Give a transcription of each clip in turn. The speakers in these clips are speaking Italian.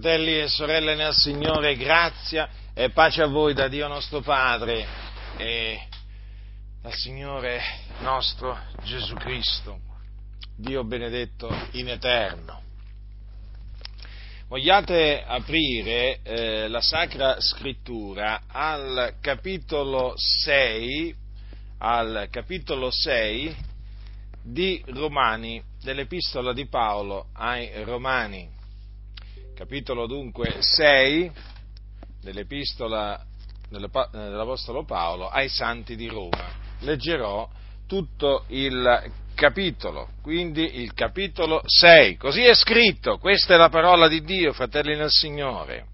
Fratelli e sorelle nel Signore, grazia e pace a voi da Dio nostro Padre e dal Signore nostro Gesù Cristo, Dio benedetto in eterno. Vogliate aprire eh, la Sacra Scrittura al capitolo 6, al capitolo 6 di Romani, dell'Epistola di Paolo ai Romani capitolo dunque 6 dell'epistola dell'Apostolo Paolo ai Santi di Roma. Leggerò tutto il capitolo, quindi il capitolo 6. Così è scritto, questa è la parola di Dio, fratelli nel Signore.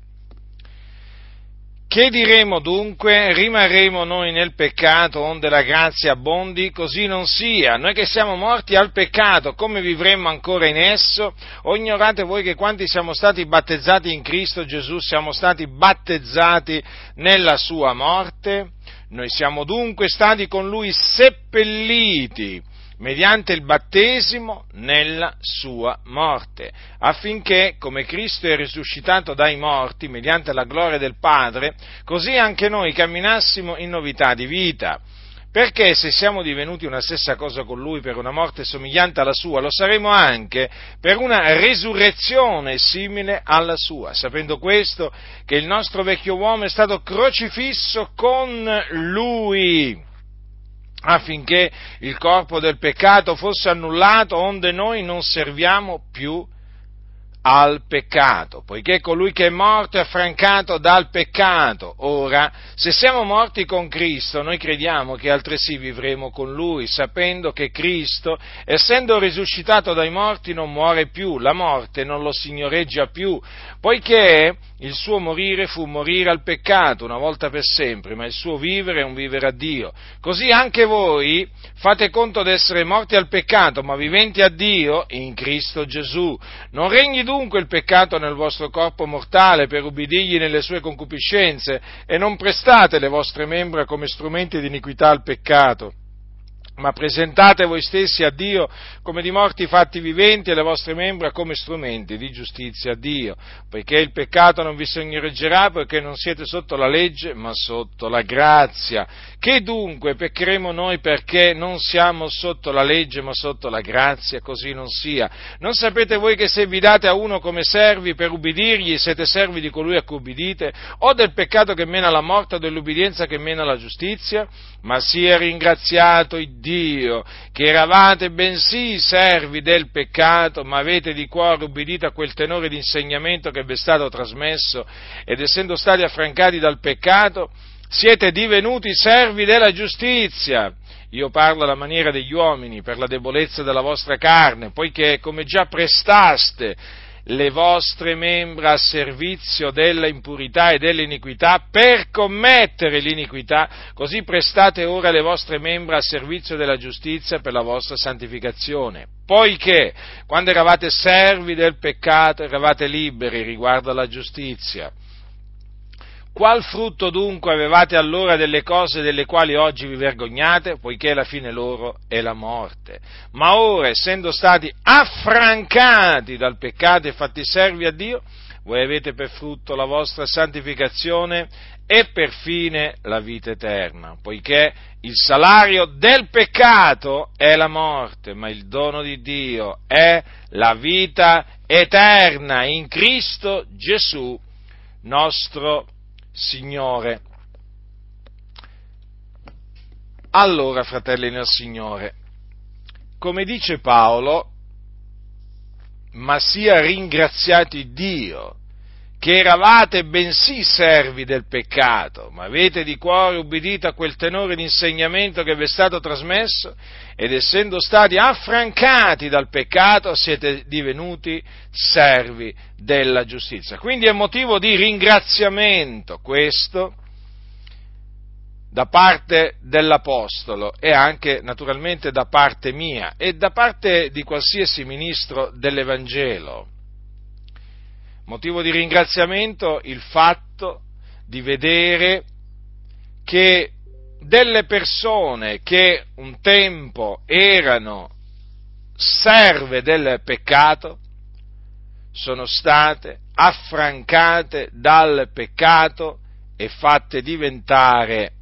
Che diremo dunque? Rimarremo noi nel peccato onde la grazia abbondi? Così non sia. Noi che siamo morti al peccato, come vivremmo ancora in esso? O ignorate voi che quanti siamo stati battezzati in Cristo Gesù siamo stati battezzati nella sua morte? Noi siamo dunque stati con lui seppelliti mediante il battesimo nella sua morte, affinché, come Cristo è risuscitato dai morti mediante la gloria del Padre, così anche noi camminassimo in novità di vita. Perché se siamo divenuti una stessa cosa con Lui per una morte somigliante alla sua, lo saremo anche per una risurrezione simile alla sua, sapendo questo che il nostro vecchio uomo è stato crocifisso con Lui affinché il corpo del peccato fosse annullato, onde noi non serviamo più al peccato, poiché colui che è morto è affrancato dal peccato. Ora, se siamo morti con Cristo, noi crediamo che altresì vivremo con Lui, sapendo che Cristo, essendo risuscitato dai morti, non muore più, la morte non lo signoreggia più, poiché il suo morire fu morire al peccato una volta per sempre, ma il suo vivere è un vivere a Dio. Così anche voi fate conto d'essere morti al peccato, ma viventi a Dio in Cristo Gesù. Non regni dunque il peccato nel vostro corpo mortale per ubbidirgli nelle sue concupiscenze e non prestate le vostre membra come strumenti di iniquità al peccato ma presentate voi stessi a Dio come di morti fatti viventi e le vostre membra come strumenti di giustizia a Dio, poiché il peccato non vi signoreggerà poiché non siete sotto la legge ma sotto la grazia. Che dunque peccheremo noi perché non siamo sotto la legge ma sotto la grazia? Così non sia. Non sapete voi che se vi date a uno come servi per ubbidirgli siete servi di colui a cui ubbidite o del peccato che mena alla morte o dell'ubbidienza che mena alla giustizia? Ma sia ringraziato il che eravate bensì servi del peccato, ma avete di cuore ubbidito a quel tenore di insegnamento che vi è stato trasmesso, ed essendo stati affrancati dal peccato, siete divenuti servi della giustizia. Io parlo alla maniera degli uomini, per la debolezza della vostra carne, poiché come già prestaste le vostre membra a servizio della impurità e dell'iniquità per commettere l'iniquità, così prestate ora le vostre membra a servizio della giustizia per la vostra santificazione. Poiché quando eravate servi del peccato eravate liberi riguardo alla giustizia Qual frutto dunque avevate allora delle cose delle quali oggi vi vergognate, poiché la fine loro è la morte? Ma ora, essendo stati affrancati dal peccato e fatti servi a Dio, voi avete per frutto la vostra santificazione e per fine la vita eterna, poiché il salario del peccato è la morte, ma il dono di Dio è la vita eterna in Cristo Gesù, nostro Signore. Allora, fratelli nel Signore, come dice Paolo, ma sia ringraziati Dio che eravate bensì servi del peccato, ma avete di cuore ubbidito a quel tenore di insegnamento che vi è stato trasmesso, ed essendo stati affrancati dal peccato siete divenuti servi della giustizia. Quindi è motivo di ringraziamento questo da parte dell'Apostolo e anche naturalmente da parte mia e da parte di qualsiasi ministro dell'Evangelo motivo di ringraziamento il fatto di vedere che delle persone che un tempo erano serve del peccato sono state affrancate dal peccato e fatte diventare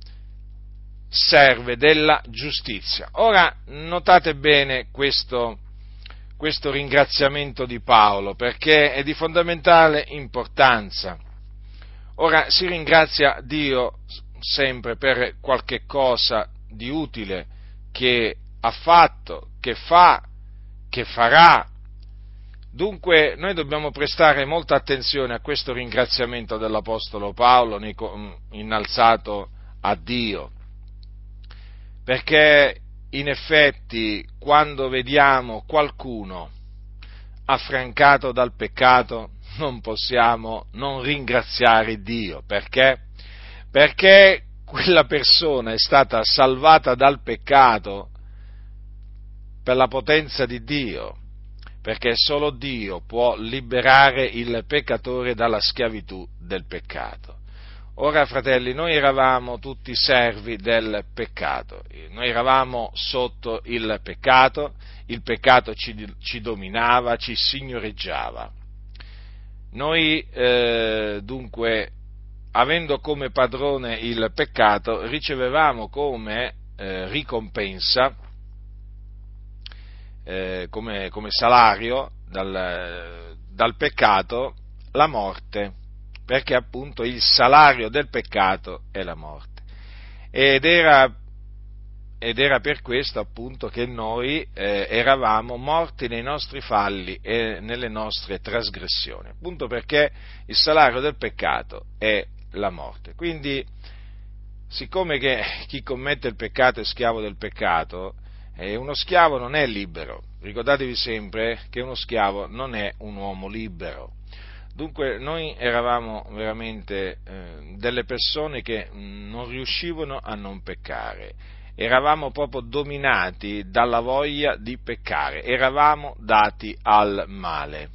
serve della giustizia. Ora notate bene questo, questo ringraziamento di Paolo perché è di fondamentale importanza. Ora si ringrazia Dio sempre per qualche cosa di utile che ha fatto, che fa, che farà. Dunque noi dobbiamo prestare molta attenzione a questo ringraziamento dell'Apostolo Paolo innalzato a Dio, perché in effetti quando vediamo qualcuno affrancato dal peccato non possiamo non ringraziare Dio, perché? Perché quella persona è stata salvata dal peccato per la potenza di Dio, perché solo Dio può liberare il peccatore dalla schiavitù del peccato. Ora, fratelli, noi eravamo tutti servi del peccato, noi eravamo sotto il peccato, il peccato ci, ci dominava, ci signoreggiava. Noi eh, dunque avendo come padrone il peccato, ricevevamo come eh, ricompensa, eh, come, come, salario dal, dal peccato, la morte, perché appunto il salario del peccato è la morte. Ed era, ed era per questo appunto che noi eh, eravamo morti nei nostri falli e nelle nostre trasgressioni, appunto perché il salario del peccato è la morte. Quindi, siccome che chi commette il peccato è schiavo del peccato, eh, uno schiavo non è libero. Ricordatevi sempre che uno schiavo non è un uomo libero. Dunque noi eravamo veramente eh, delle persone che non riuscivano a non peccare, eravamo proprio dominati dalla voglia di peccare, eravamo dati al male.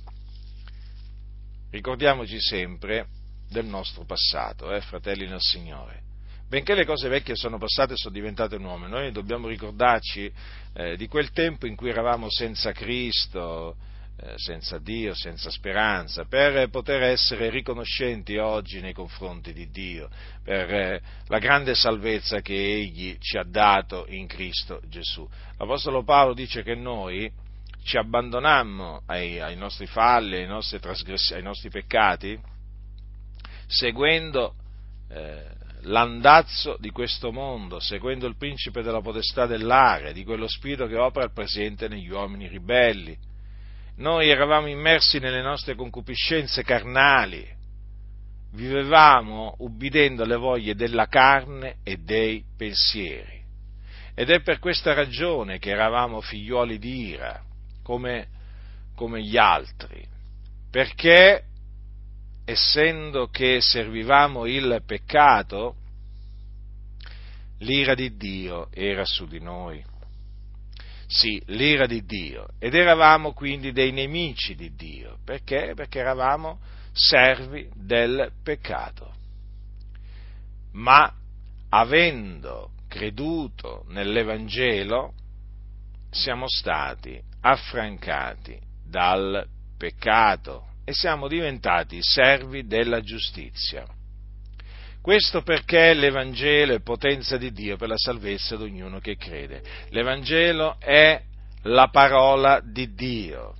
Ricordiamoci sempre del nostro passato, eh, fratelli nel Signore. Benché le cose vecchie sono passate e sono diventate nuove, noi dobbiamo ricordarci eh, di quel tempo in cui eravamo senza Cristo, senza Dio, senza speranza, per poter essere riconoscenti oggi nei confronti di Dio, per eh, la grande salvezza che Egli ci ha dato in Cristo Gesù. L'Apostolo Paolo dice che noi ci abbandonammo ai, ai nostri falli, ai nostri, ai nostri peccati, seguendo eh, l'andazzo di questo mondo, seguendo il principe della potestà dell'aria, di quello spirito che opera al presente negli uomini ribelli. Noi eravamo immersi nelle nostre concupiscenze carnali, vivevamo ubbidendo alle voglie della carne e dei pensieri. Ed è per questa ragione che eravamo figlioli di ira, come, come gli altri, perché essendo che servivamo il peccato, l'ira di Dio era su di noi. Sì, l'ira di Dio. Ed eravamo quindi dei nemici di Dio. Perché? Perché eravamo servi del peccato. Ma avendo creduto nell'Evangelo, siamo stati affrancati dal peccato e siamo diventati servi della giustizia. Questo perché l'Evangelo è potenza di Dio per la salvezza di ognuno che crede. L'Evangelo è la parola di Dio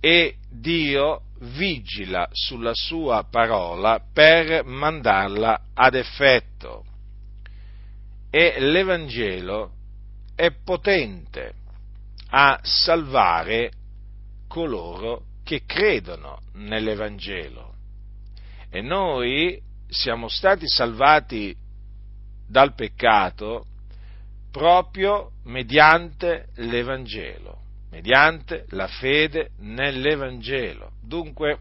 e Dio vigila sulla sua parola per mandarla ad effetto. E l'Evangelo è potente a salvare coloro che credono nell'Evangelo. E noi siamo stati salvati dal peccato proprio mediante l'Evangelo, mediante la fede nell'Evangelo. Dunque,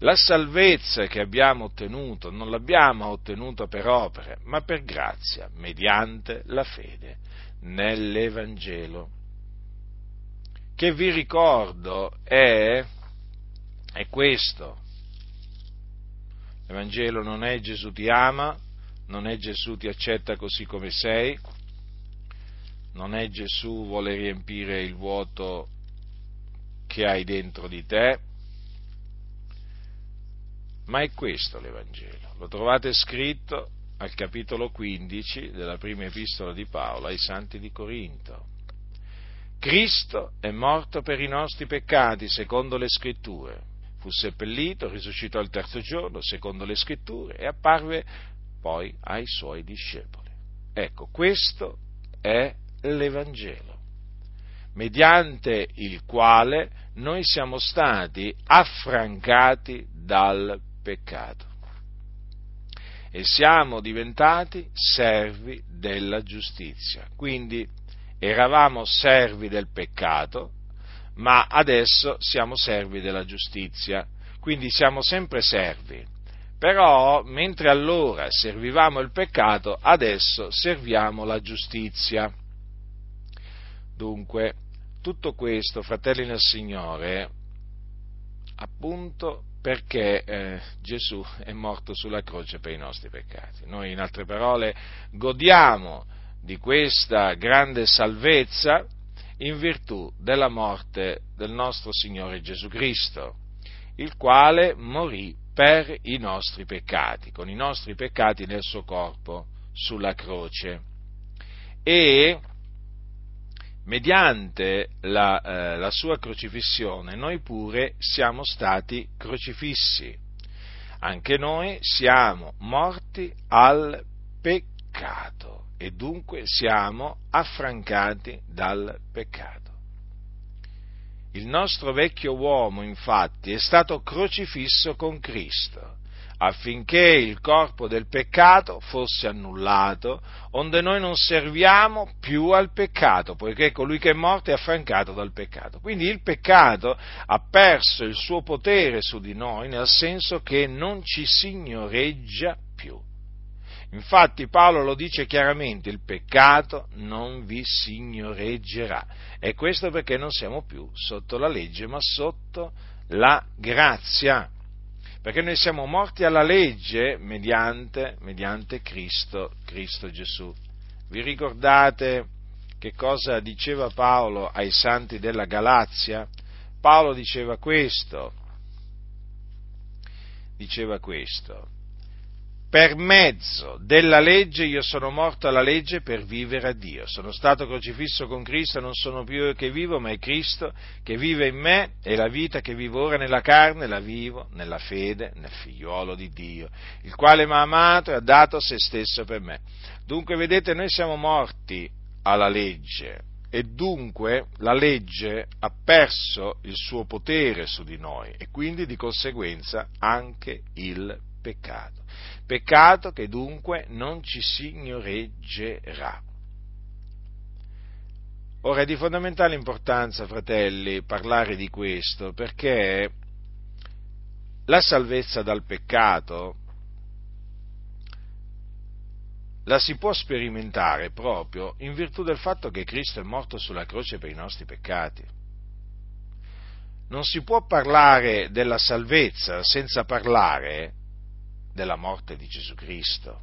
la salvezza che abbiamo ottenuto non l'abbiamo ottenuta per opere, ma per grazia, mediante la fede nell'Evangelo. Che vi ricordo è è questo. L'Evangelo non è Gesù ti ama, non è Gesù ti accetta così come sei, non è Gesù vuole riempire il vuoto che hai dentro di te, Ma è questo l'Evangelo. Lo trovate scritto al capitolo 15 della prima epistola di Paolo ai santi di Corinto. Cristo è morto per i nostri peccati, secondo le scritture. Fu seppellito, risuscitò il terzo giorno, secondo le scritture, e apparve poi ai suoi discepoli. Ecco, questo è l'Evangelo, mediante il quale noi siamo stati affrancati dal peccato e siamo diventati servi della giustizia. Quindi eravamo servi del peccato, ma adesso siamo servi della giustizia. Quindi siamo sempre servi. Però, mentre allora servivamo il peccato, adesso serviamo la giustizia. Dunque, tutto questo, fratelli nel Signore, appunto perché eh, Gesù è morto sulla croce per i nostri peccati. Noi, in altre parole, godiamo di questa grande salvezza in virtù della morte del nostro Signore Gesù Cristo, il quale morì per i nostri peccati, con i nostri peccati nel suo corpo sulla croce. E mediante la, eh, la sua crocifissione noi pure siamo stati crocifissi. Anche noi siamo morti al peccato e dunque siamo affrancati dal peccato. Il nostro vecchio uomo, infatti, è stato crocifisso con Cristo affinché il corpo del peccato fosse annullato, onde noi non serviamo più al peccato, poiché colui che è morto è affrancato dal peccato. Quindi il peccato ha perso il suo potere su di noi, nel senso che non ci signoreggia più. Infatti Paolo lo dice chiaramente, il peccato non vi signoreggerà. E questo perché non siamo più sotto la legge, ma sotto la grazia perché noi siamo morti alla legge mediante, mediante Cristo, Cristo Gesù. Vi ricordate che cosa diceva Paolo ai santi della Galazia? Paolo diceva questo, diceva questo, per mezzo della legge io sono morto alla legge per vivere a Dio. Sono stato crocifisso con Cristo, non sono più io che vivo, ma è Cristo che vive in me e la vita che vivo ora nella carne la vivo nella fede nel figliuolo di Dio, il quale mi ha amato e ha dato se stesso per me. Dunque, vedete, noi siamo morti alla legge e dunque la legge ha perso il suo potere su di noi e quindi di conseguenza anche il peccato peccato che dunque non ci signoreggerà. Ora è di fondamentale importanza, fratelli, parlare di questo, perché la salvezza dal peccato la si può sperimentare proprio in virtù del fatto che Cristo è morto sulla croce per i nostri peccati. Non si può parlare della salvezza senza parlare della morte di Gesù Cristo.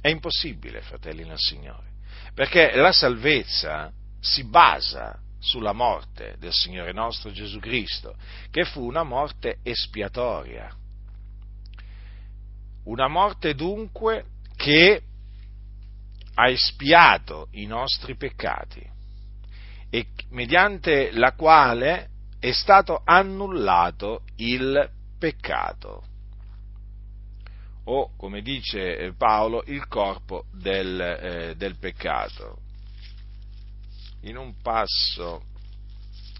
È impossibile, fratelli nel Signore, perché la salvezza si basa sulla morte del Signore nostro Gesù Cristo, che fu una morte espiatoria. Una morte dunque che ha espiato i nostri peccati e mediante la quale è stato annullato il peccato o, come dice eh, Paolo, il corpo del, eh, del peccato. In un passo,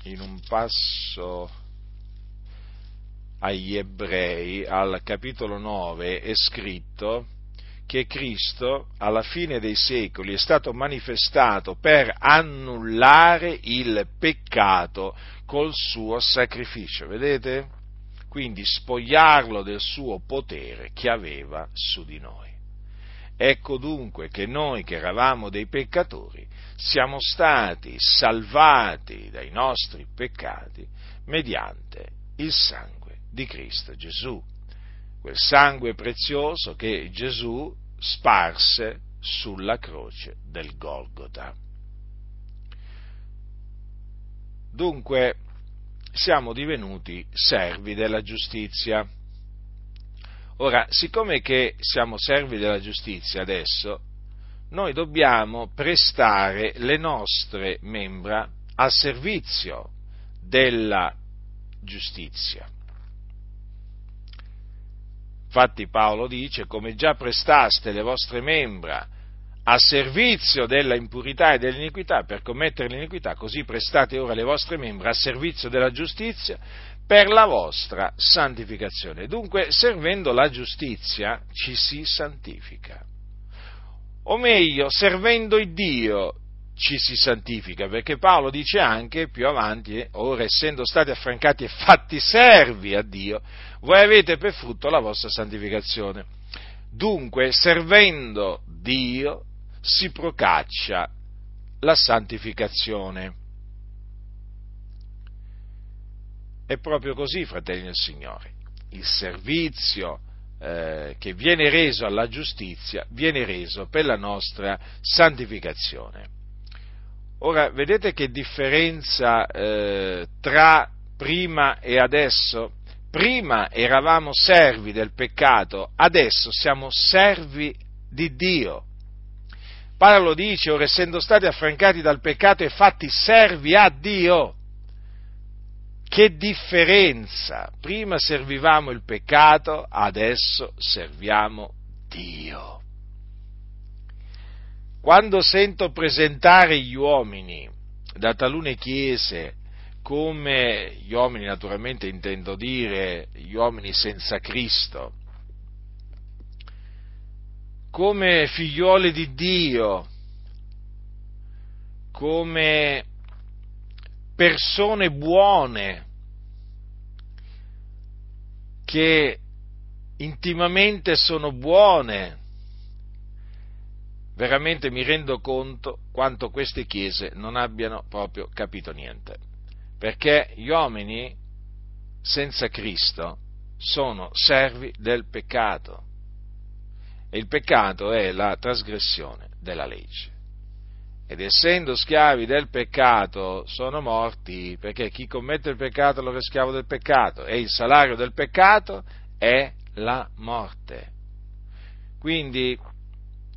in un passo agli ebrei, al capitolo 9, è scritto che Cristo alla fine dei secoli è stato manifestato per annullare il peccato col suo sacrificio. Vedete? Quindi spogliarlo del suo potere che aveva su di noi. Ecco dunque che noi che eravamo dei peccatori siamo stati salvati dai nostri peccati mediante il sangue di Cristo Gesù, quel sangue prezioso che Gesù sparse sulla croce del Golgota. Dunque, siamo divenuti servi della giustizia. Ora, siccome che siamo servi della giustizia adesso, noi dobbiamo prestare le nostre membra al servizio della giustizia. Infatti Paolo dice, come già prestaste le vostre membra a servizio della impurità e dell'iniquità per commettere l'iniquità, così prestate ora le vostre membra a servizio della giustizia per la vostra santificazione. Dunque, servendo la giustizia ci si santifica. O meglio, servendo il Dio ci si santifica, perché Paolo dice anche più avanti, ora essendo stati affrancati e fatti servi a Dio, voi avete per frutto la vostra santificazione. Dunque, servendo Dio, si procaccia la santificazione. È proprio così, fratelli del Signore. Il servizio eh, che viene reso alla giustizia viene reso per la nostra santificazione. Ora, vedete che differenza eh, tra prima e adesso? Prima eravamo servi del peccato, adesso siamo servi di Dio. Paolo dice, ora essendo stati affrancati dal peccato e fatti servi a Dio. Che differenza! Prima servivamo il peccato, adesso serviamo Dio. Quando sento presentare gli uomini da talune chiese come gli uomini, naturalmente intendo dire gli uomini senza Cristo, come figliuoli di Dio, come persone buone che intimamente sono buone, veramente mi rendo conto quanto queste chiese non abbiano proprio capito niente, perché gli uomini senza Cristo sono servi del peccato e il peccato è la trasgressione della legge. Ed essendo schiavi del peccato sono morti, perché chi commette il peccato allora è schiavo del peccato e il salario del peccato è la morte. Quindi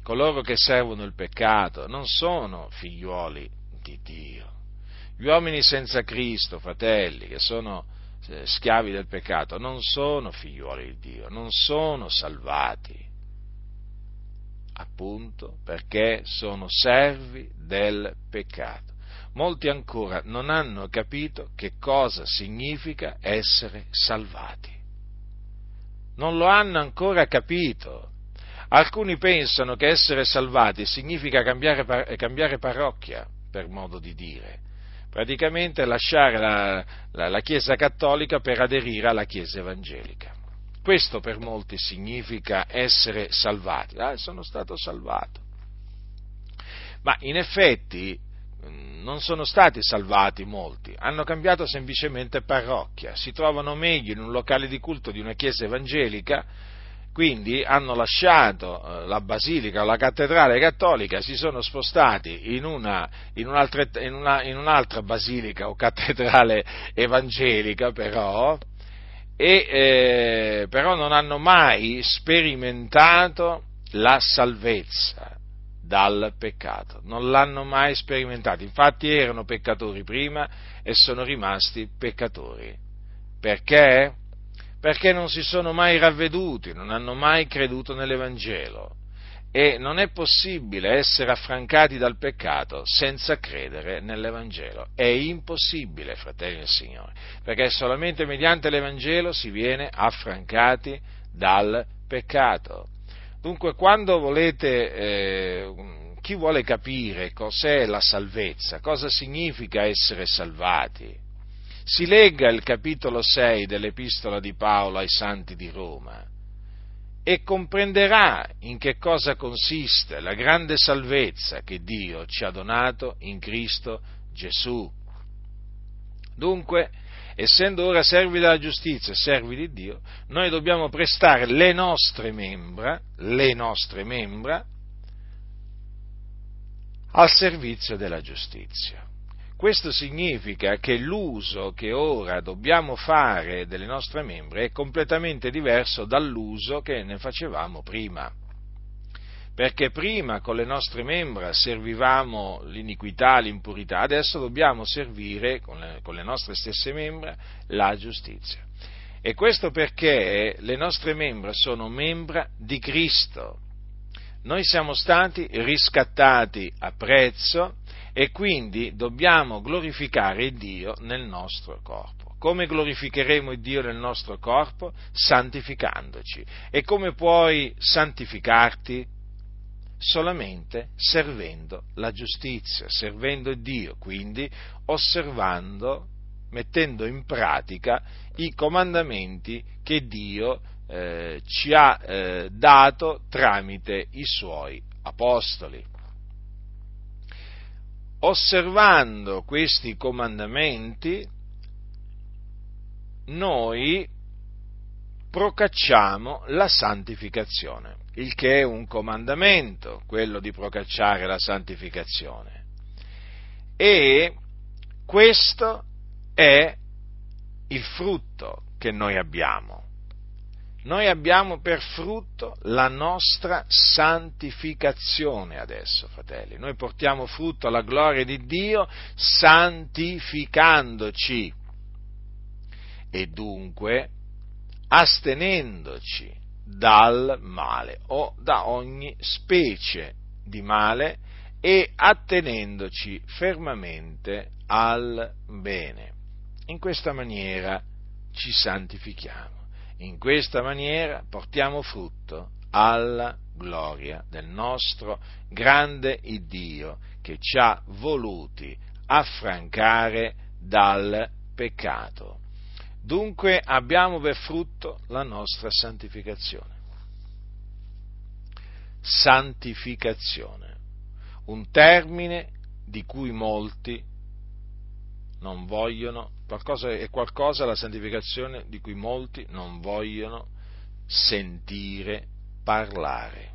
coloro che servono il peccato non sono figliuoli di Dio. Gli uomini senza Cristo, fratelli, che sono eh, schiavi del peccato, non sono figliuoli di Dio, non sono salvati, appunto perché sono servi del peccato. Molti ancora non hanno capito che cosa significa essere salvati. Non lo hanno ancora capito. Alcuni pensano che essere salvati significa cambiare, cambiare parrocchia, per modo di dire, praticamente lasciare la, la, la Chiesa cattolica per aderire alla Chiesa evangelica. Questo per molti significa essere salvati. Ah, sono stato salvato. Ma in effetti mm, non sono stati salvati molti, hanno cambiato semplicemente parrocchia, si trovano meglio in un locale di culto di una chiesa evangelica quindi hanno lasciato eh, la basilica o la cattedrale cattolica, si sono spostati in, una, in, in, una, in un'altra basilica o cattedrale evangelica però, e, eh, però non hanno mai sperimentato la salvezza dal peccato, non l'hanno mai sperimentato, infatti erano peccatori prima e sono rimasti peccatori. Perché? perché non si sono mai ravveduti, non hanno mai creduto nell'Evangelo. E non è possibile essere affrancati dal peccato senza credere nell'Evangelo. È impossibile, fratelli del Signore, perché solamente mediante l'Evangelo si viene affrancati dal peccato. Dunque, quando volete, eh, chi vuole capire cos'è la salvezza, cosa significa essere salvati, si legga il capitolo 6 dell'Epistola di Paolo ai Santi di Roma e comprenderà in che cosa consiste la grande salvezza che Dio ci ha donato in Cristo Gesù. Dunque, essendo ora servi della giustizia e servi di Dio, noi dobbiamo prestare le nostre membra, le nostre membra, al servizio della giustizia. Questo significa che l'uso che ora dobbiamo fare delle nostre membra è completamente diverso dall'uso che ne facevamo prima. Perché prima con le nostre membra servivamo l'iniquità, l'impurità, adesso dobbiamo servire con le, con le nostre stesse membra la giustizia. E questo perché le nostre membra sono membra di Cristo. Noi siamo stati riscattati a prezzo e quindi dobbiamo glorificare Dio nel nostro corpo. Come glorificheremo Dio nel nostro corpo? Santificandoci. E come puoi santificarti? Solamente servendo la giustizia, servendo Dio, quindi osservando mettendo in pratica i comandamenti che Dio eh, ci ha eh, dato tramite i suoi apostoli. Osservando questi comandamenti, noi procacciamo la santificazione, il che è un comandamento, quello di procacciare la santificazione. E questo è il frutto che noi abbiamo. Noi abbiamo per frutto la nostra santificazione adesso, fratelli. Noi portiamo frutto alla gloria di Dio santificandoci e dunque astenendoci dal male o da ogni specie di male e attenendoci fermamente al bene. In questa maniera ci santifichiamo, in questa maniera portiamo frutto alla gloria del nostro grande Iddio che ci ha voluti affrancare dal peccato. Dunque abbiamo per frutto la nostra santificazione. Santificazione, un termine di cui molti non vogliono qualcosa, è qualcosa la santificazione di cui molti non vogliono sentire parlare.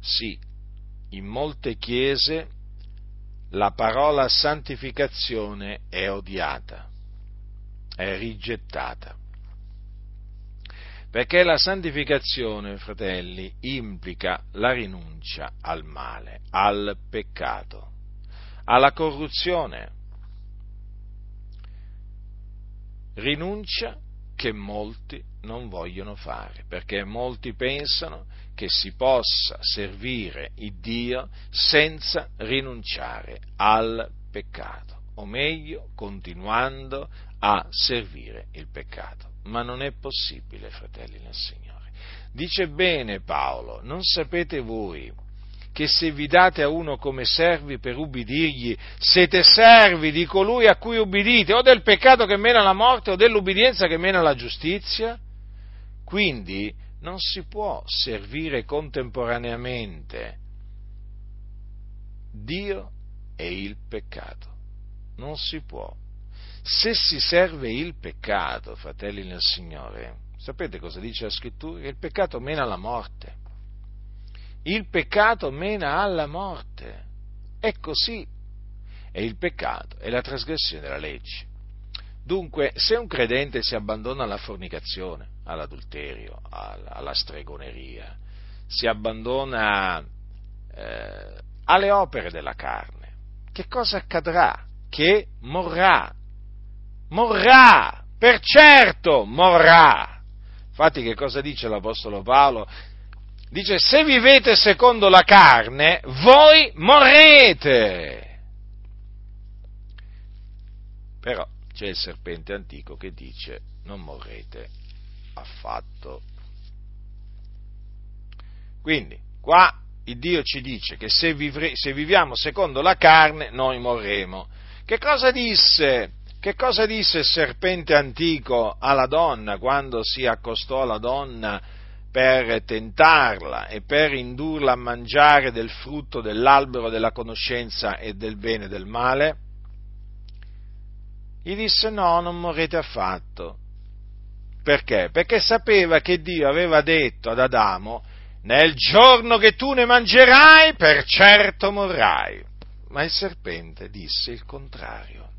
Sì, in molte chiese la parola santificazione è odiata, è rigettata. Perché la santificazione, fratelli, implica la rinuncia al male, al peccato, alla corruzione, rinuncia che molti non vogliono fare, perché molti pensano che si possa servire il Dio senza rinunciare al peccato, o meglio, continuando a servire il peccato. Ma non è possibile, fratelli nel Signore. Dice bene Paolo, non sapete voi che se vi date a uno come servi per ubbidirgli, siete servi di colui a cui ubbidite, o del peccato che mena alla morte, o dell'ubbidienza che mena alla giustizia? Quindi non si può servire contemporaneamente Dio e il peccato. Non si può. Se si serve il peccato, fratelli nel Signore, sapete cosa dice la scrittura? Che il peccato mena alla morte il peccato mena alla morte. È così. E il peccato è la trasgressione della legge. Dunque, se un credente si abbandona alla fornicazione, all'adulterio, alla stregoneria, si abbandona eh, alle opere della carne, che cosa accadrà? Che morrà. Morrà! Per certo morrà! Infatti che cosa dice l'Apostolo Paolo? Dice se vivete secondo la carne, voi morrete. Però c'è il serpente antico che dice non morrete affatto. Quindi, qua il Dio ci dice che se, vivre, se viviamo secondo la carne, noi morremo. Che cosa disse? Che cosa disse il serpente antico alla donna quando si accostò alla donna per tentarla e per indurla a mangiare del frutto dell'albero della conoscenza e del bene e del male? Gli disse no, non morrete affatto. Perché? Perché sapeva che Dio aveva detto ad Adamo, nel giorno che tu ne mangerai, per certo morrai. Ma il serpente disse il contrario.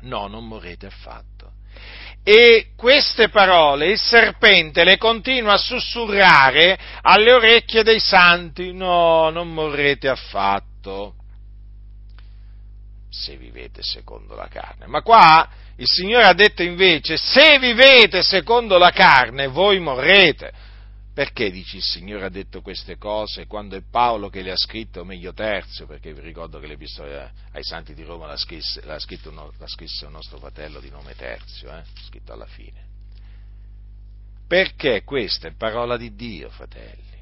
No, non morrete affatto. E queste parole il serpente le continua a sussurrare alle orecchie dei santi. No, non morrete affatto se vivete secondo la carne. Ma qua il Signore ha detto invece, se vivete secondo la carne, voi morrete. Perché dici il Signore ha detto queste cose quando è Paolo che le ha scritto, o meglio Terzio, perché vi ricordo che l'epistola ai santi di Roma l'ha, scrisse, l'ha, scritto, l'ha scrisse un nostro fratello di nome Terzio, eh? scritto alla fine. Perché questa è parola di Dio, fratelli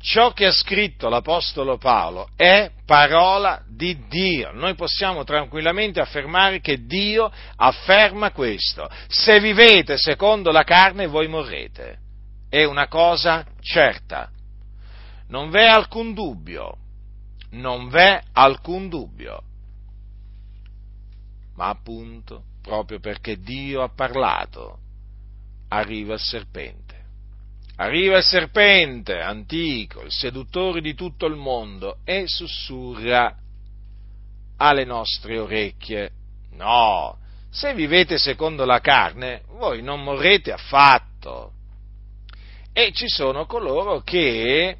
ciò che ha scritto l'Apostolo Paolo è parola di Dio. Noi possiamo tranquillamente affermare che Dio afferma questo. Se vivete secondo la carne voi morrete. È una cosa certa. Non v'è alcun dubbio. Non v'è alcun dubbio. Ma appunto, proprio perché Dio ha parlato, arriva il serpente Arriva il serpente antico, il seduttore di tutto il mondo, e sussurra alle nostre orecchie, no, se vivete secondo la carne, voi non morrete affatto. E ci sono coloro che,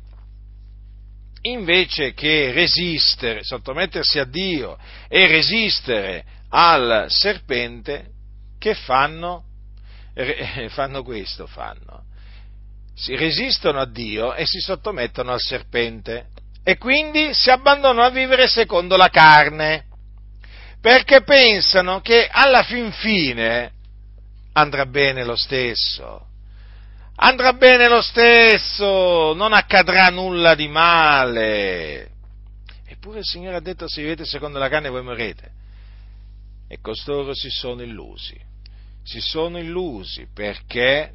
invece che resistere, sottomettersi a Dio e resistere al serpente, che fanno? Fanno questo, fanno si resistono a Dio e si sottomettono al serpente e quindi si abbandonano a vivere secondo la carne, perché pensano che alla fin fine andrà bene lo stesso. Andrà bene lo stesso, non accadrà nulla di male. Eppure il Signore ha detto se vivete secondo la carne voi morrete. E costoro si sono illusi. Si sono illusi perché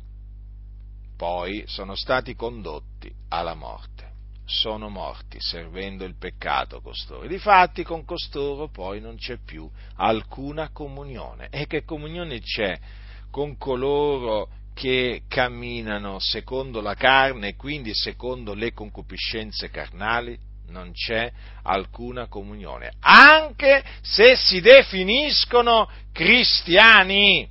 poi sono stati condotti alla morte. Sono morti servendo il peccato costoro. Difatti con costoro poi non c'è più alcuna comunione. E che comunione c'è con coloro che camminano secondo la carne e quindi secondo le concupiscenze carnali? Non c'è alcuna comunione, anche se si definiscono cristiani.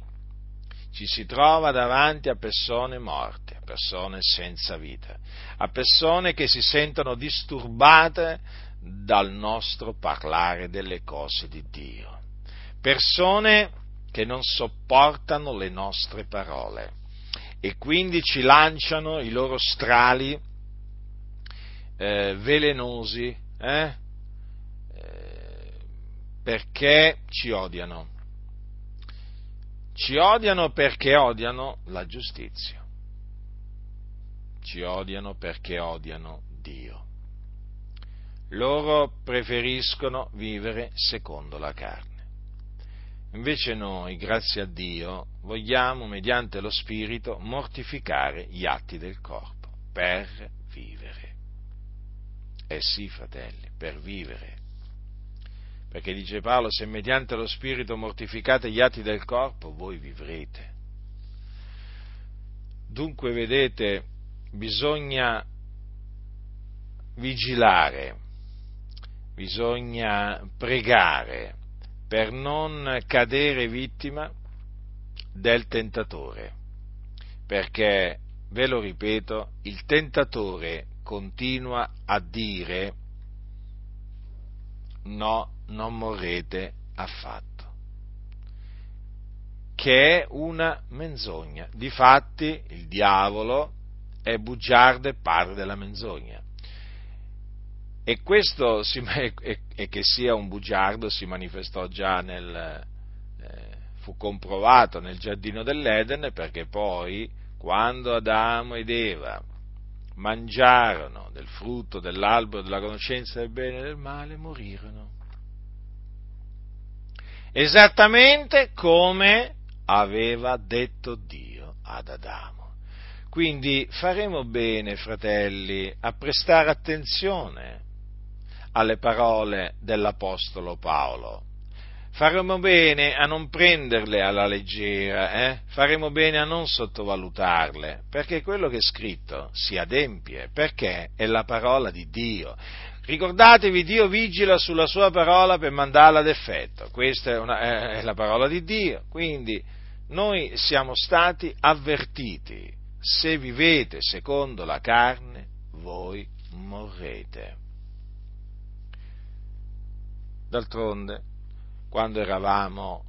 Ci si trova davanti a persone morte persone senza vita, a persone che si sentono disturbate dal nostro parlare delle cose di Dio, persone che non sopportano le nostre parole e quindi ci lanciano i loro strali eh, velenosi eh, eh, perché ci odiano. Ci odiano perché odiano la giustizia ci odiano perché odiano Dio. Loro preferiscono vivere secondo la carne. Invece noi, grazie a Dio, vogliamo, mediante lo Spirito, mortificare gli atti del corpo per vivere. Eh sì, fratelli, per vivere. Perché dice Paolo, se mediante lo Spirito mortificate gli atti del corpo, voi vivrete. Dunque, vedete, bisogna vigilare, bisogna pregare per non cadere vittima del tentatore, perché, ve lo ripeto, il tentatore continua a dire no, non morrete affatto che è una menzogna. Difatti il diavolo è bugiardo e padre della menzogna. E questo, si, e, e, che sia un bugiardo, si manifestò già nel, eh, fu comprovato nel giardino dell'Eden, perché poi, quando Adamo ed Eva mangiarono del frutto dell'albero della conoscenza del bene e del male, morirono. Esattamente come aveva detto Dio ad Adamo. Quindi faremo bene, fratelli, a prestare attenzione alle parole dell'Apostolo Paolo. Faremo bene a non prenderle alla leggera, eh? faremo bene a non sottovalutarle, perché quello che è scritto si adempie, perché è la parola di Dio. Ricordatevi, Dio vigila sulla sua parola per mandarla ad effetto. Questa è, una, è la parola di Dio. Quindi noi siamo stati avvertiti. Se vivete secondo la carne, voi morrete. D'altronde, quando eravamo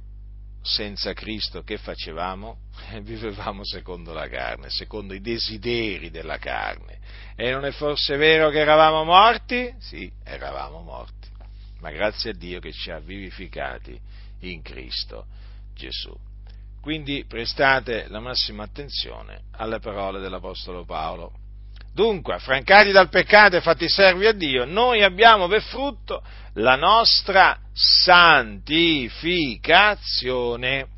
senza Cristo, che facevamo? Vivevamo secondo la carne, secondo i desideri della carne. E non è forse vero che eravamo morti? Sì, eravamo morti, ma grazie a Dio che ci ha vivificati in Cristo Gesù. Quindi prestate la massima attenzione alle parole dell'Apostolo Paolo. Dunque, affrancati dal peccato e fatti servi a Dio, noi abbiamo per frutto la nostra santificazione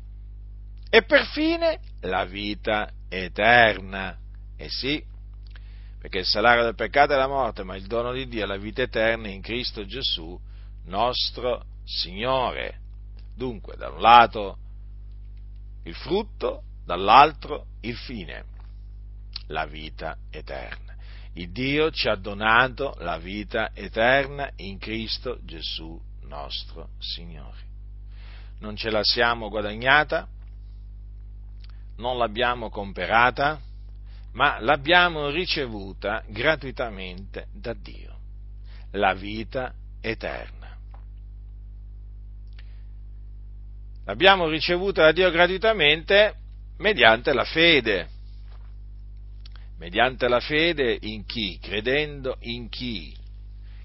e per fine la vita eterna. E sì, perché il salario del peccato è la morte, ma il dono di Dio è la vita eterna in Cristo Gesù, nostro Signore. Dunque, da un lato il frutto, dall'altro il fine, la vita eterna. Il Dio ci ha donato la vita eterna in Cristo Gesù nostro Signore. Non ce la siamo guadagnata, non l'abbiamo comperata, ma l'abbiamo ricevuta gratuitamente da Dio, la vita eterna. L'abbiamo ricevuta da Dio gratuitamente mediante la fede. Mediante la fede in chi? Credendo in chi?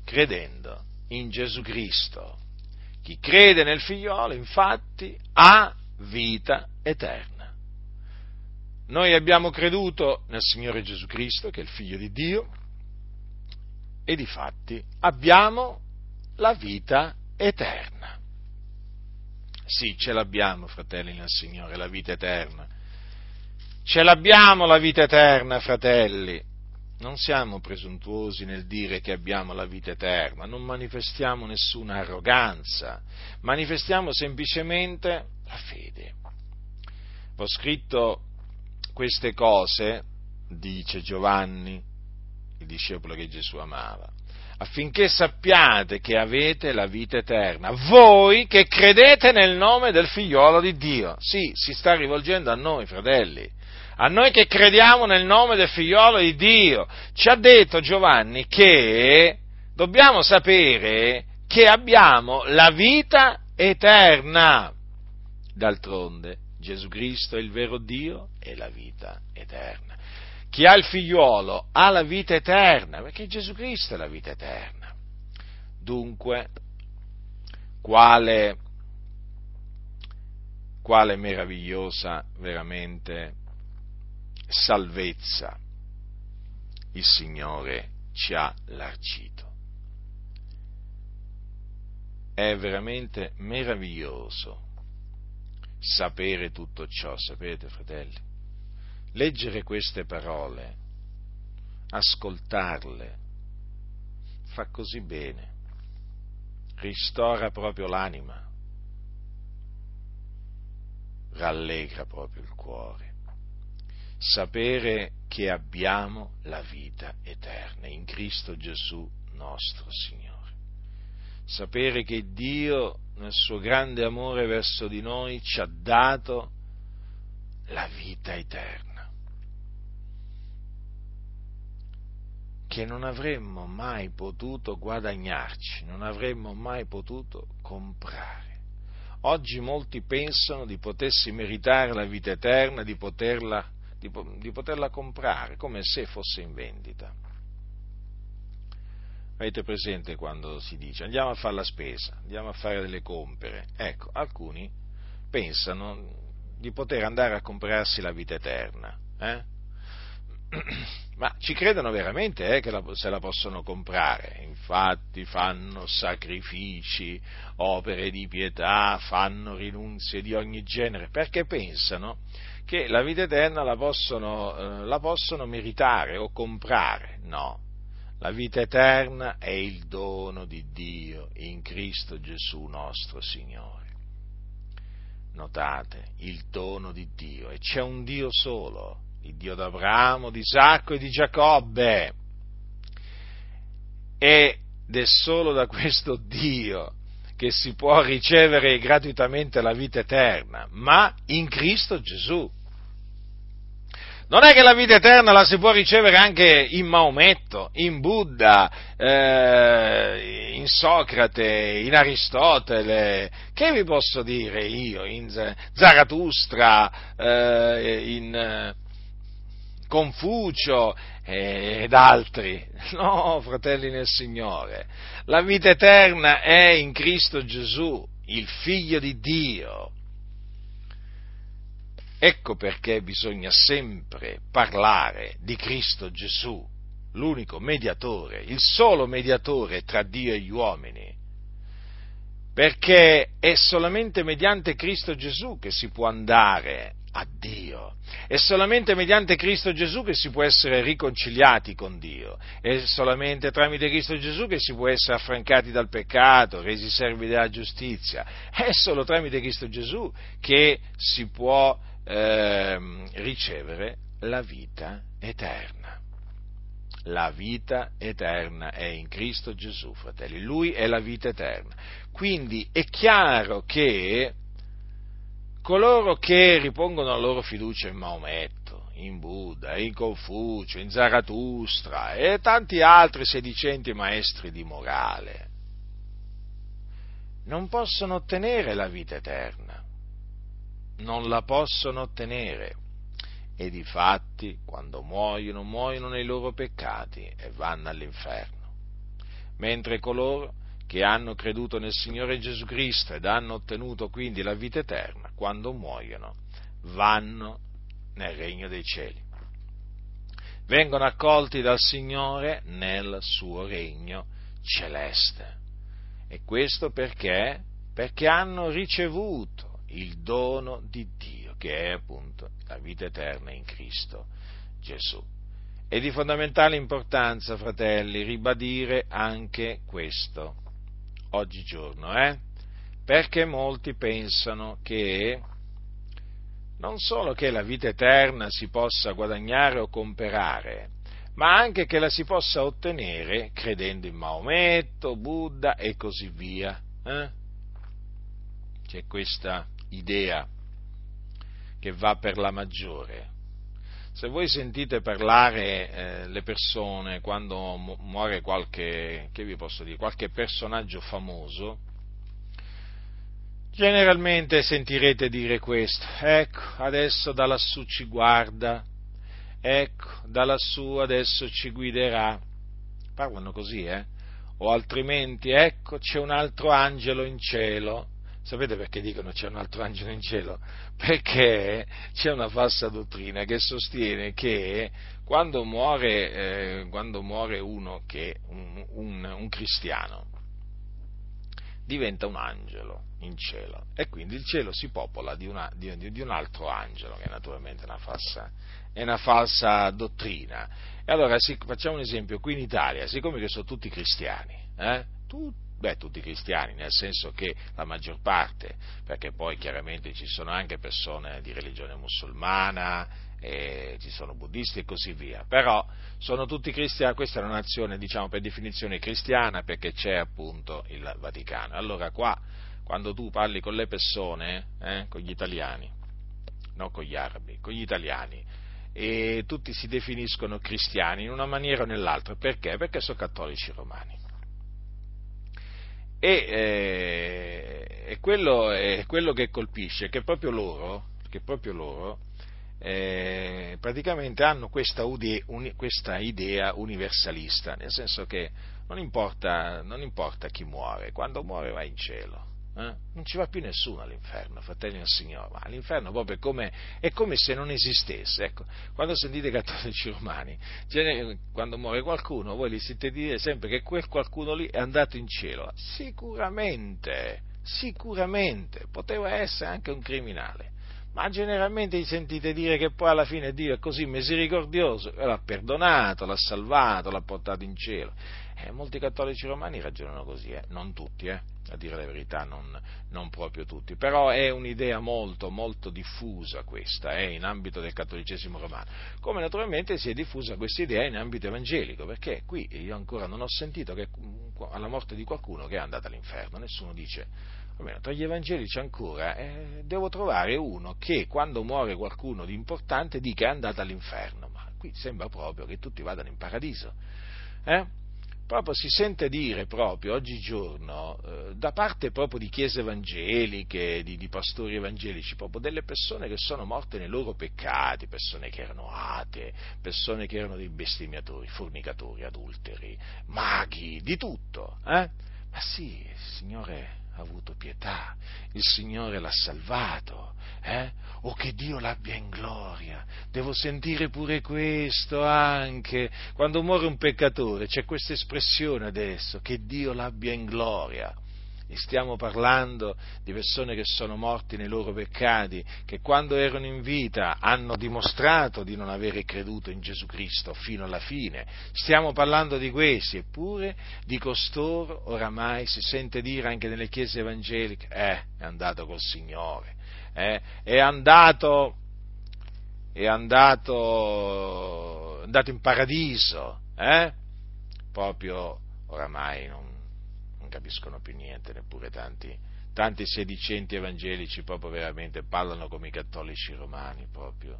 Credendo in Gesù Cristo. Chi crede nel figliolo, infatti, ha vita eterna. Noi abbiamo creduto nel Signore Gesù Cristo, che è il figlio di Dio, e di fatti abbiamo la vita eterna. Sì, ce l'abbiamo, fratelli nel Signore, la vita eterna. Ce l'abbiamo la vita eterna, fratelli. Non siamo presuntuosi nel dire che abbiamo la vita eterna, non manifestiamo nessuna arroganza, manifestiamo semplicemente la fede. Ho scritto queste cose, dice Giovanni, il discepolo che Gesù amava, affinché sappiate che avete la vita eterna, voi che credete nel nome del figliolo di Dio. Sì, si sta rivolgendo a noi, fratelli, a noi che crediamo nel nome del figliolo di Dio. Ci ha detto Giovanni che dobbiamo sapere che abbiamo la vita eterna. D'altronde, Gesù Cristo è il vero Dio e la vita eterna chi ha il figliuolo ha la vita eterna, perché Gesù Cristo è la vita eterna. Dunque, quale, quale meravigliosa veramente salvezza il Signore ci ha largito. È veramente meraviglioso sapere tutto ciò, sapete fratelli? leggere queste parole, ascoltarle, fa così bene, ristora proprio l'anima, rallegra proprio il cuore. Sapere che abbiamo la vita eterna in Cristo Gesù nostro Signore. Sapere che Dio, nel suo grande amore verso di noi, ci ha dato la vita eterna che non avremmo mai potuto guadagnarci, non avremmo mai potuto comprare. Oggi molti pensano di potersi meritare la vita eterna, di poterla, di, di poterla comprare, come se fosse in vendita. Avete presente quando si dice andiamo a fare la spesa, andiamo a fare delle compere? Ecco, alcuni pensano di poter andare a comprarsi la vita eterna. Eh? ma ci credono veramente eh, che la, se la possono comprare? Infatti fanno sacrifici, opere di pietà, fanno rinunzie di ogni genere, perché pensano che la vita eterna la possono, eh, la possono meritare o comprare. No, la vita eterna è il dono di Dio in Cristo Gesù nostro Signore. Notate, il dono di Dio, e c'è un Dio solo, il Dio d'Abramo, di Isacco e di Giacobbe. Ed è solo da questo Dio che si può ricevere gratuitamente la vita eterna, ma in Cristo Gesù. Non è che la vita eterna la si può ricevere anche in Maometto, in Buddha, eh, in Socrate, in Aristotele, che vi posso dire io, in Zarathustra, eh, in eh, Confucio ed altri. No, fratelli nel Signore, la vita eterna è in Cristo Gesù, il Figlio di Dio Ecco perché bisogna sempre parlare di Cristo Gesù, l'unico mediatore, il solo mediatore tra Dio e gli uomini. Perché è solamente mediante Cristo Gesù che si può andare a Dio. È solamente mediante Cristo Gesù che si può essere riconciliati con Dio. È solamente tramite Cristo Gesù che si può essere affrancati dal peccato, resi servi della giustizia. È solo tramite Cristo Gesù che si può eh, ricevere la vita eterna. La vita eterna è in Cristo Gesù, fratelli, Lui è la vita eterna. Quindi è chiaro che coloro che ripongono la loro fiducia in Maometto, in Buddha, in Confucio, in Zarathustra e tanti altri sedicenti maestri di morale, non possono ottenere la vita eterna. Non la possono ottenere. E di fatti quando muoiono muoiono nei loro peccati e vanno all'inferno, mentre coloro che hanno creduto nel Signore Gesù Cristo ed hanno ottenuto quindi la vita eterna, quando muoiono vanno nel regno dei cieli. Vengono accolti dal Signore nel suo regno celeste. E questo perché? Perché hanno ricevuto il dono di Dio, che è appunto la vita eterna in Cristo Gesù. È di fondamentale importanza, fratelli, ribadire anche questo oggigiorno, eh? perché molti pensano che non solo che la vita eterna si possa guadagnare o comperare, ma anche che la si possa ottenere credendo in Maometto, Buddha e così via. Eh? C'è questa idea che va per la maggiore. Se voi sentite parlare eh, le persone quando muore qualche, dire, qualche personaggio famoso, generalmente sentirete dire questo, ecco, adesso da lassù ci guarda, ecco, da lassù adesso ci guiderà. Parlano così, eh? O altrimenti, ecco, c'è un altro angelo in cielo Sapete perché dicono c'è un altro angelo in cielo? Perché c'è una falsa dottrina che sostiene che quando muore, eh, quando muore uno che un, un, un cristiano diventa un angelo in cielo e quindi il cielo si popola di, una, di, di un altro angelo che è naturalmente una falsa, è una falsa dottrina. E allora facciamo un esempio, qui in Italia, siccome che sono tutti cristiani, eh, tutti beh, tutti cristiani, nel senso che la maggior parte, perché poi chiaramente ci sono anche persone di religione musulmana, ci sono buddisti e così via, però sono tutti cristiani, questa è una nazione diciamo per definizione cristiana perché c'è appunto il Vaticano. Allora qua, quando tu parli con le persone, eh, con gli italiani, non con gli arabi, con gli italiani, e tutti si definiscono cristiani in una maniera o nell'altra, perché? Perché sono cattolici romani e, eh, quello è quello che colpisce, che proprio loro, che proprio loro eh, praticamente hanno questa, ude, un, questa, idea universalista, nel senso che non importa, non importa chi muore, quando muore va in cielo. Eh? Non ci va più nessuno all'inferno, fratelli del Signore, ma all'inferno proprio è come, è come se non esistesse. Ecco, quando sentite i cattolici romani, quando muore qualcuno, voi gli sentite dire sempre che quel qualcuno lì è andato in cielo. Sicuramente, sicuramente, poteva essere anche un criminale. Ma generalmente gli sentite dire che poi alla fine Dio è così misericordioso, l'ha perdonato, l'ha salvato, l'ha portato in cielo. Eh, molti cattolici romani ragionano così, eh? non tutti, eh? a dire la verità, non, non, proprio tutti, però è un'idea molto, molto diffusa questa eh, in ambito del cattolicesimo romano, come naturalmente si è diffusa questa idea in ambito evangelico, perché qui io ancora non ho sentito che alla morte di qualcuno che è andato all'inferno, nessuno dice, almeno tra gli evangelici ancora, eh, devo trovare uno che quando muore qualcuno di importante dica è andato all'inferno, ma qui sembra proprio che tutti vadano in paradiso. Eh? Proprio si sente dire proprio oggigiorno, eh, da parte proprio di chiese evangeliche, di, di, pastori evangelici, proprio delle persone che sono morte nei loro peccati, persone che erano atee, persone che erano dei bestemmiatori, fornicatori, adulteri, maghi, di tutto. Eh? Ma sì, Signore ha avuto pietà, il Signore l'ha salvato, eh? Oh che Dio l'abbia in gloria, devo sentire pure questo anche, quando muore un peccatore c'è questa espressione adesso, che Dio l'abbia in gloria, stiamo parlando di persone che sono morti nei loro peccati, che quando erano in vita hanno dimostrato di non avere creduto in Gesù Cristo fino alla fine. Stiamo parlando di questi, eppure di costoro oramai si sente dire anche nelle chiese evangeliche, eh, è andato col Signore, eh, è andato, è andato, è andato in paradiso, eh? proprio oramai non capiscono più niente, neppure tanti, tanti sedicenti evangelici proprio veramente parlano come i cattolici romani proprio.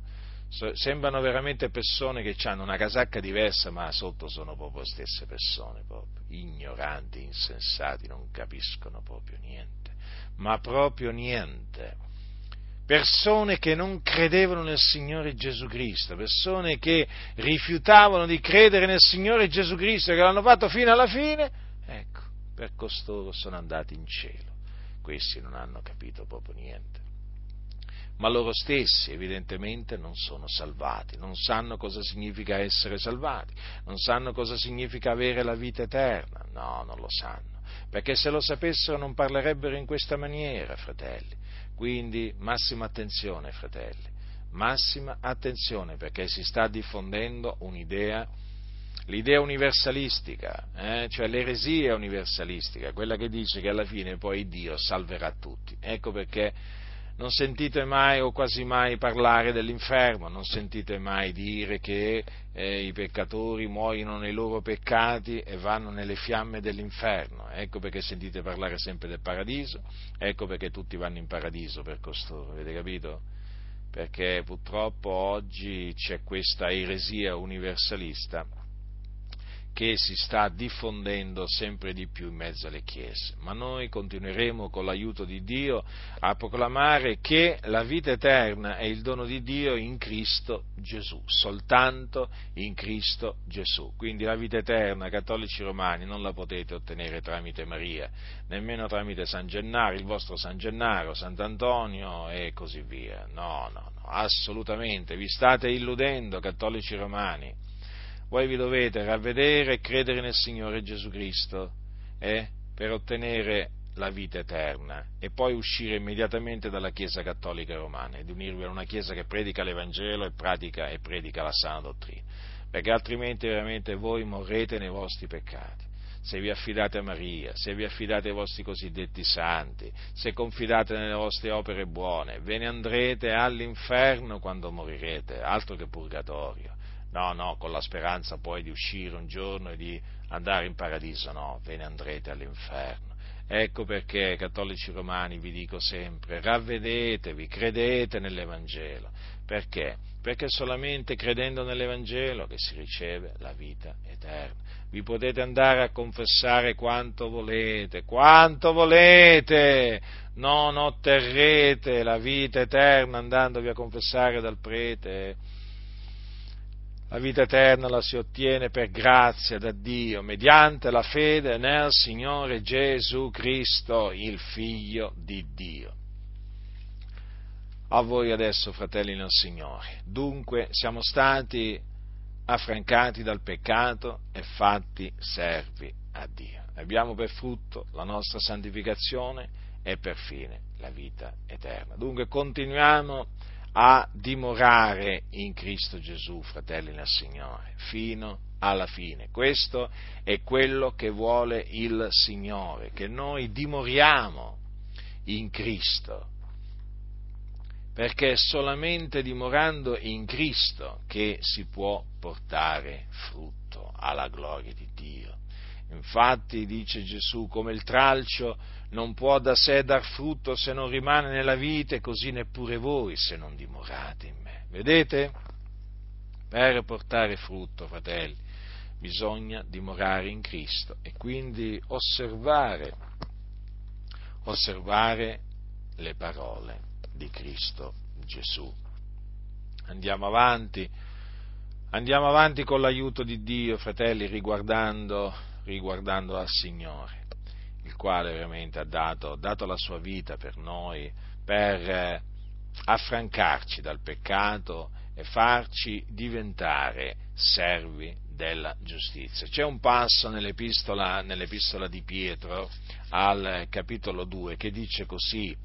sembrano veramente persone che hanno una casacca diversa, ma sotto sono proprio le stesse persone, proprio. ignoranti, insensati, non capiscono proprio niente, ma proprio niente persone che non credevano nel Signore Gesù Cristo, persone che rifiutavano di credere nel Signore Gesù Cristo, che l'hanno fatto fino alla fine, per costoro sono andati in cielo. Questi non hanno capito proprio niente. Ma loro stessi evidentemente non sono salvati, non sanno cosa significa essere salvati, non sanno cosa significa avere la vita eterna, no, non lo sanno, perché se lo sapessero non parlerebbero in questa maniera, fratelli. Quindi massima attenzione, fratelli, massima attenzione perché si sta diffondendo un'idea l'idea universalistica, eh, cioè l'eresia universalistica, quella che dice che alla fine poi Dio salverà tutti. Ecco perché non sentite mai o quasi mai parlare dell'inferno, non sentite mai dire che eh, i peccatori muoiono nei loro peccati e vanno nelle fiamme dell'inferno. Ecco perché sentite parlare sempre del paradiso, ecco perché tutti vanno in paradiso per costoro, avete capito? Perché purtroppo oggi c'è questa eresia universalista che si sta diffondendo sempre di più in mezzo alle chiese, ma noi continueremo con l'aiuto di Dio a proclamare che la vita eterna è il dono di Dio in Cristo Gesù, soltanto in Cristo Gesù. Quindi la vita eterna, cattolici romani, non la potete ottenere tramite Maria, nemmeno tramite San Gennaro, il vostro San Gennaro, Sant'Antonio e così via. No, no, no, assolutamente, vi state illudendo, cattolici romani voi vi dovete ravvedere e credere nel Signore Gesù Cristo eh, per ottenere la vita eterna e poi uscire immediatamente dalla Chiesa Cattolica Romana ed unirvi a una Chiesa che predica l'Evangelo e pratica e predica la sana dottrina, perché altrimenti veramente voi morrete nei vostri peccati. Se vi affidate a Maria, se vi affidate ai vostri cosiddetti santi, se confidate nelle vostre opere buone, ve ne andrete all'inferno quando morirete, altro che purgatorio. No, no, con la speranza poi di uscire un giorno e di andare in paradiso, no, ve ne andrete all'inferno. Ecco perché, cattolici romani, vi dico sempre, ravvedetevi, credete nell'Evangelo. Perché? Perché solamente credendo nell'Evangelo che si riceve la vita eterna. Vi potete andare a confessare quanto volete, quanto volete, non otterrete la vita eterna andandovi a confessare dal prete la vita eterna la si ottiene per grazia da Dio, mediante la fede nel Signore Gesù Cristo, il Figlio di Dio. A voi adesso, fratelli nel Signore. Dunque siamo stati affrancati dal peccato e fatti servi a Dio. Abbiamo per frutto la nostra santificazione e per fine la vita eterna. Dunque continuiamo a dimorare in Cristo Gesù, fratelli nel Signore, fino alla fine. Questo è quello che vuole il Signore, che noi dimoriamo in Cristo, perché è solamente dimorando in Cristo che si può portare frutto alla gloria di Dio. Infatti, dice Gesù, come il tralcio non può da sé dar frutto se non rimane nella vite, così neppure voi se non dimorate in me. Vedete? Per portare frutto, fratelli, bisogna dimorare in Cristo e quindi osservare, osservare le parole di Cristo Gesù. Andiamo avanti, andiamo avanti con l'aiuto di Dio, fratelli, riguardando, riguardando al Signore, il quale veramente ha dato, dato la sua vita per noi, per eh, affrancarci dal peccato e farci diventare servi della giustizia. C'è un passo nell'epistola, nell'epistola di Pietro al capitolo 2 che dice così,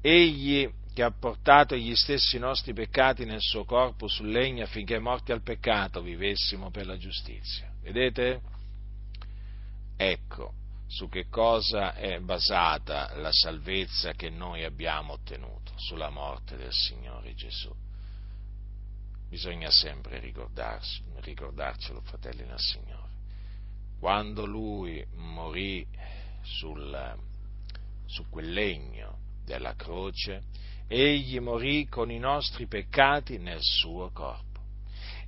egli che ha portato gli stessi nostri peccati nel suo corpo sul legno affinché morti al peccato vivessimo per la giustizia. Vedete? Ecco su che cosa è basata la salvezza che noi abbiamo ottenuto, sulla morte del Signore Gesù. Bisogna sempre ricordarcelo, fratelli nel Signore. Quando Lui morì sul, su quel legno della croce, Egli morì con i nostri peccati nel suo corpo.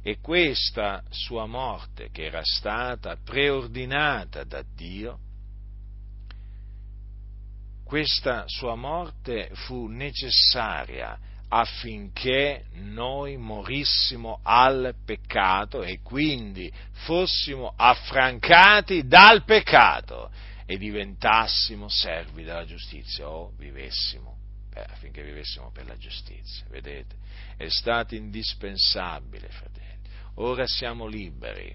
E questa sua morte, che era stata preordinata da Dio, questa sua morte fu necessaria affinché noi morissimo al peccato e quindi fossimo affrancati dal peccato e diventassimo servi della giustizia o vivessimo affinché vivessimo per la giustizia. Vedete? È stato indispensabile, fratelli. Ora siamo liberi,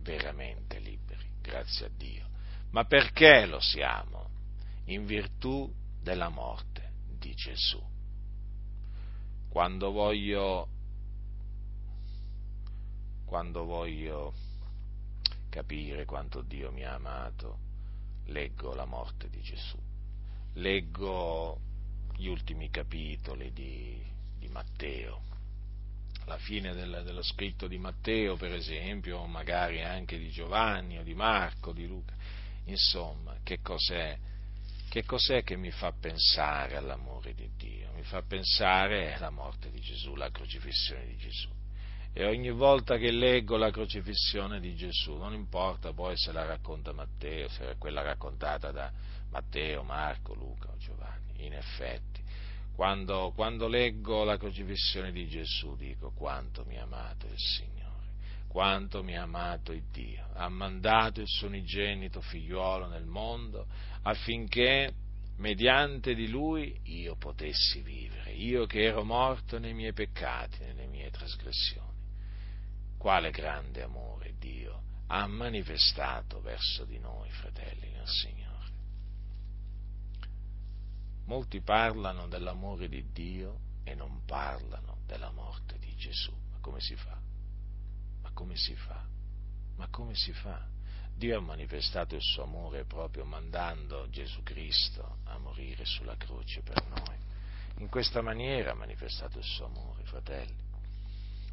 veramente liberi, grazie a Dio. Ma perché lo siamo? In virtù della morte di Gesù. Quando voglio, quando voglio capire quanto Dio mi ha amato, leggo la morte di Gesù, leggo gli ultimi capitoli di, di Matteo, la fine del, dello scritto di Matteo, per esempio, magari anche di Giovanni o di Marco, di Luca. Insomma, che cos'è che cos'è che mi fa pensare all'amore di Dio? Mi fa pensare alla morte di Gesù, la crocifissione di Gesù. E ogni volta che leggo la crocifissione di Gesù, non importa poi se la racconta Matteo, se è quella raccontata da Matteo, Marco, Luca o Giovanni, in effetti, quando, quando leggo la crocifissione di Gesù dico quanto mi ha amato il Signore quanto mi ha amato il Dio. Ha mandato il suo unigenito figliuolo nel mondo affinché mediante di lui io potessi vivere, io che ero morto nei miei peccati, nelle mie trasgressioni. Quale grande amore Dio ha manifestato verso di noi, fratelli nel Signore. Molti parlano dell'amore di Dio e non parlano della morte di Gesù. Ma come si fa? Ma come si fa? Ma come si fa? Dio ha manifestato il suo amore proprio mandando Gesù Cristo a morire sulla croce per noi. In questa maniera ha manifestato il suo amore, fratelli.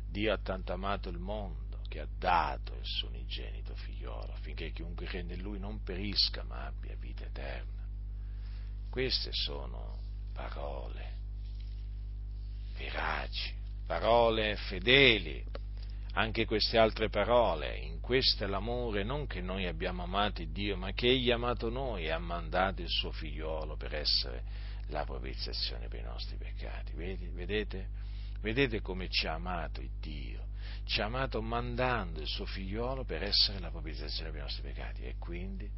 Dio ha tanto amato il mondo che ha dato il suo unigenito figliolo affinché chiunque crede in lui non perisca ma abbia vita eterna. Queste sono parole veraci, parole fedeli anche queste altre parole, in questo è l'amore non che noi abbiamo amato Dio, ma che Egli ha amato noi e ha mandato il suo figliolo per essere la propiziazione per i nostri peccati. Vedete? Vedete come ci ha amato Dio? Ci ha amato mandando il suo figliolo per essere la propiziazione per i nostri peccati e quindi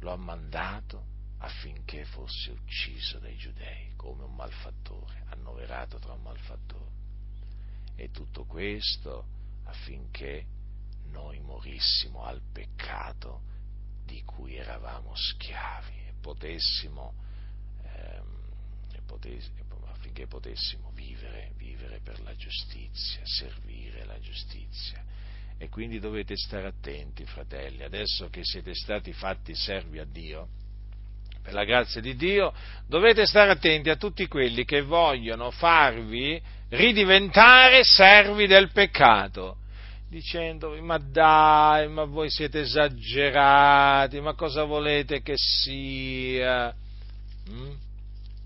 lo ha mandato affinché fosse ucciso dai giudei come un malfattore, annoverato tra un malfattore. E tutto questo affinché noi morissimo al peccato di cui eravamo schiavi e potessimo, ehm, potess- affinché potessimo vivere, vivere per la giustizia, servire la giustizia. E quindi dovete stare attenti, fratelli, adesso che siete stati fatti servi a Dio, per la grazia di Dio, dovete stare attenti a tutti quelli che vogliono farvi ridiventare servi del peccato, dicendovi ma dai, ma voi siete esagerati, ma cosa volete che sia? Mm?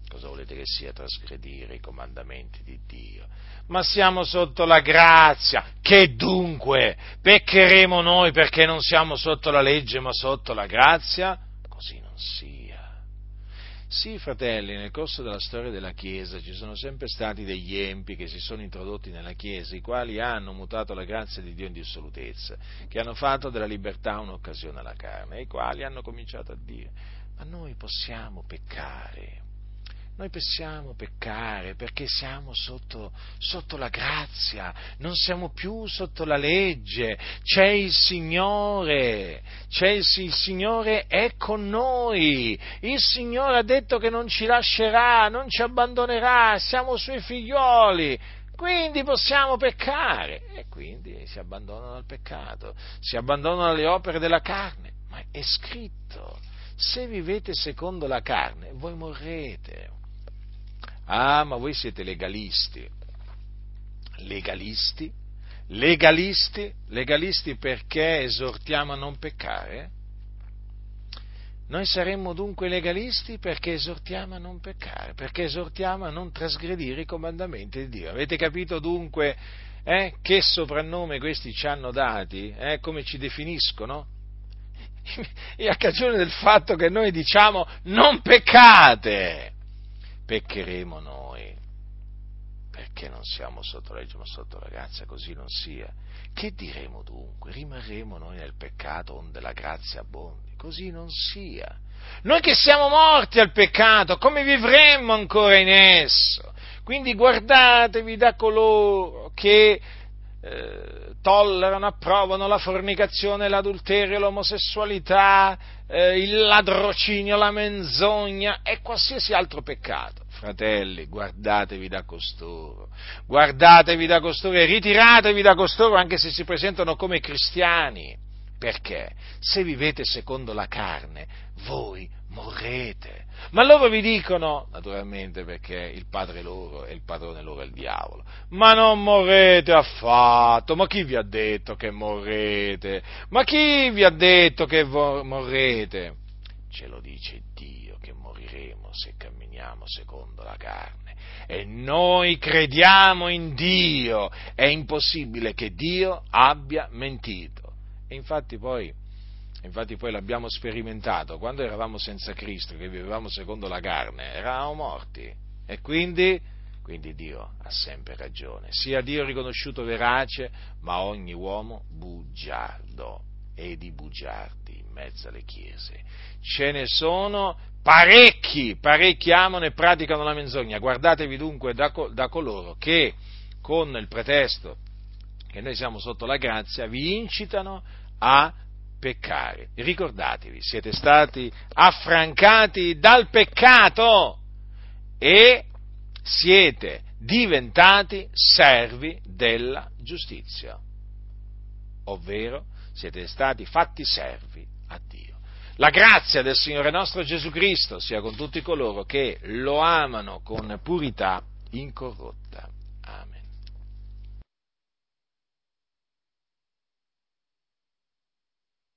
Cosa volete che sia trasgredire i comandamenti di Dio? Ma siamo sotto la grazia. Che dunque? Peccheremo noi perché non siamo sotto la legge ma sotto la grazia? Così non sia. Sì, fratelli, nel corso della storia della Chiesa ci sono sempre stati degli empi che si sono introdotti nella Chiesa, i quali hanno mutato la grazia di Dio in dissolutezza, che hanno fatto della libertà un'occasione alla carne, i quali hanno cominciato a dire, ma noi possiamo peccare, noi possiamo peccare perché siamo sotto, sotto, la grazia, non siamo più sotto la legge, c'è il Signore, c'è il, il, Signore è con noi, il Signore ha detto che non ci lascerà, non ci abbandonerà, siamo suoi figlioli, quindi possiamo peccare. E quindi si abbandonano al peccato, si abbandonano alle opere della carne, ma è scritto, se vivete secondo la carne voi morrete. Ah, ma voi siete legalisti. Legalisti? Legalisti? Legalisti perché esortiamo a non peccare? Noi saremmo dunque legalisti perché esortiamo a non peccare, perché esortiamo a non trasgredire i comandamenti di Dio. Avete capito dunque eh, che soprannome questi ci hanno dati, eh, come ci definiscono? E a cagione del fatto che noi diciamo non peccate peccheremo noi, perché non siamo sotto legge ma sotto la grazia, così non sia. Che diremo dunque? Rimarremo noi nel peccato onde la grazia abbondi? Così non sia. Noi che siamo morti al peccato, come vivremmo ancora in esso? Quindi guardatevi da coloro che eh, tollerano, approvano la fornicazione, l'adulterio, l'omosessualità, eh, il ladrocinio, la menzogna e qualsiasi altro peccato. Fratelli, guardatevi da costoro, guardatevi da costoro e ritiratevi da costoro anche se si presentano come cristiani. Perché? Se vivete secondo la carne, voi morrete. Ma loro vi dicono, naturalmente perché il padre loro e il padrone loro è il diavolo, ma non morrete affatto, ma chi vi ha detto che morrete? Ma chi vi ha detto che morrete? Ce lo dice Dio che moriremo se camminiamo secondo la carne. E noi crediamo in Dio, è impossibile che Dio abbia mentito. E infatti poi Infatti poi l'abbiamo sperimentato, quando eravamo senza Cristo, che vivevamo secondo la carne, eravamo morti. E quindi, quindi Dio ha sempre ragione. Sia Dio riconosciuto verace, ma ogni uomo bugiardo e di bugiardi in mezzo alle chiese. Ce ne sono parecchi, parecchi amano e praticano la menzogna. Guardatevi dunque da, da coloro che con il pretesto che noi siamo sotto la grazia vi incitano a peccare. Ricordatevi, siete stati affrancati dal peccato e siete diventati servi della giustizia, ovvero siete stati fatti servi a Dio. La grazia del Signore nostro Gesù Cristo sia con tutti coloro che lo amano con purità incorrotta.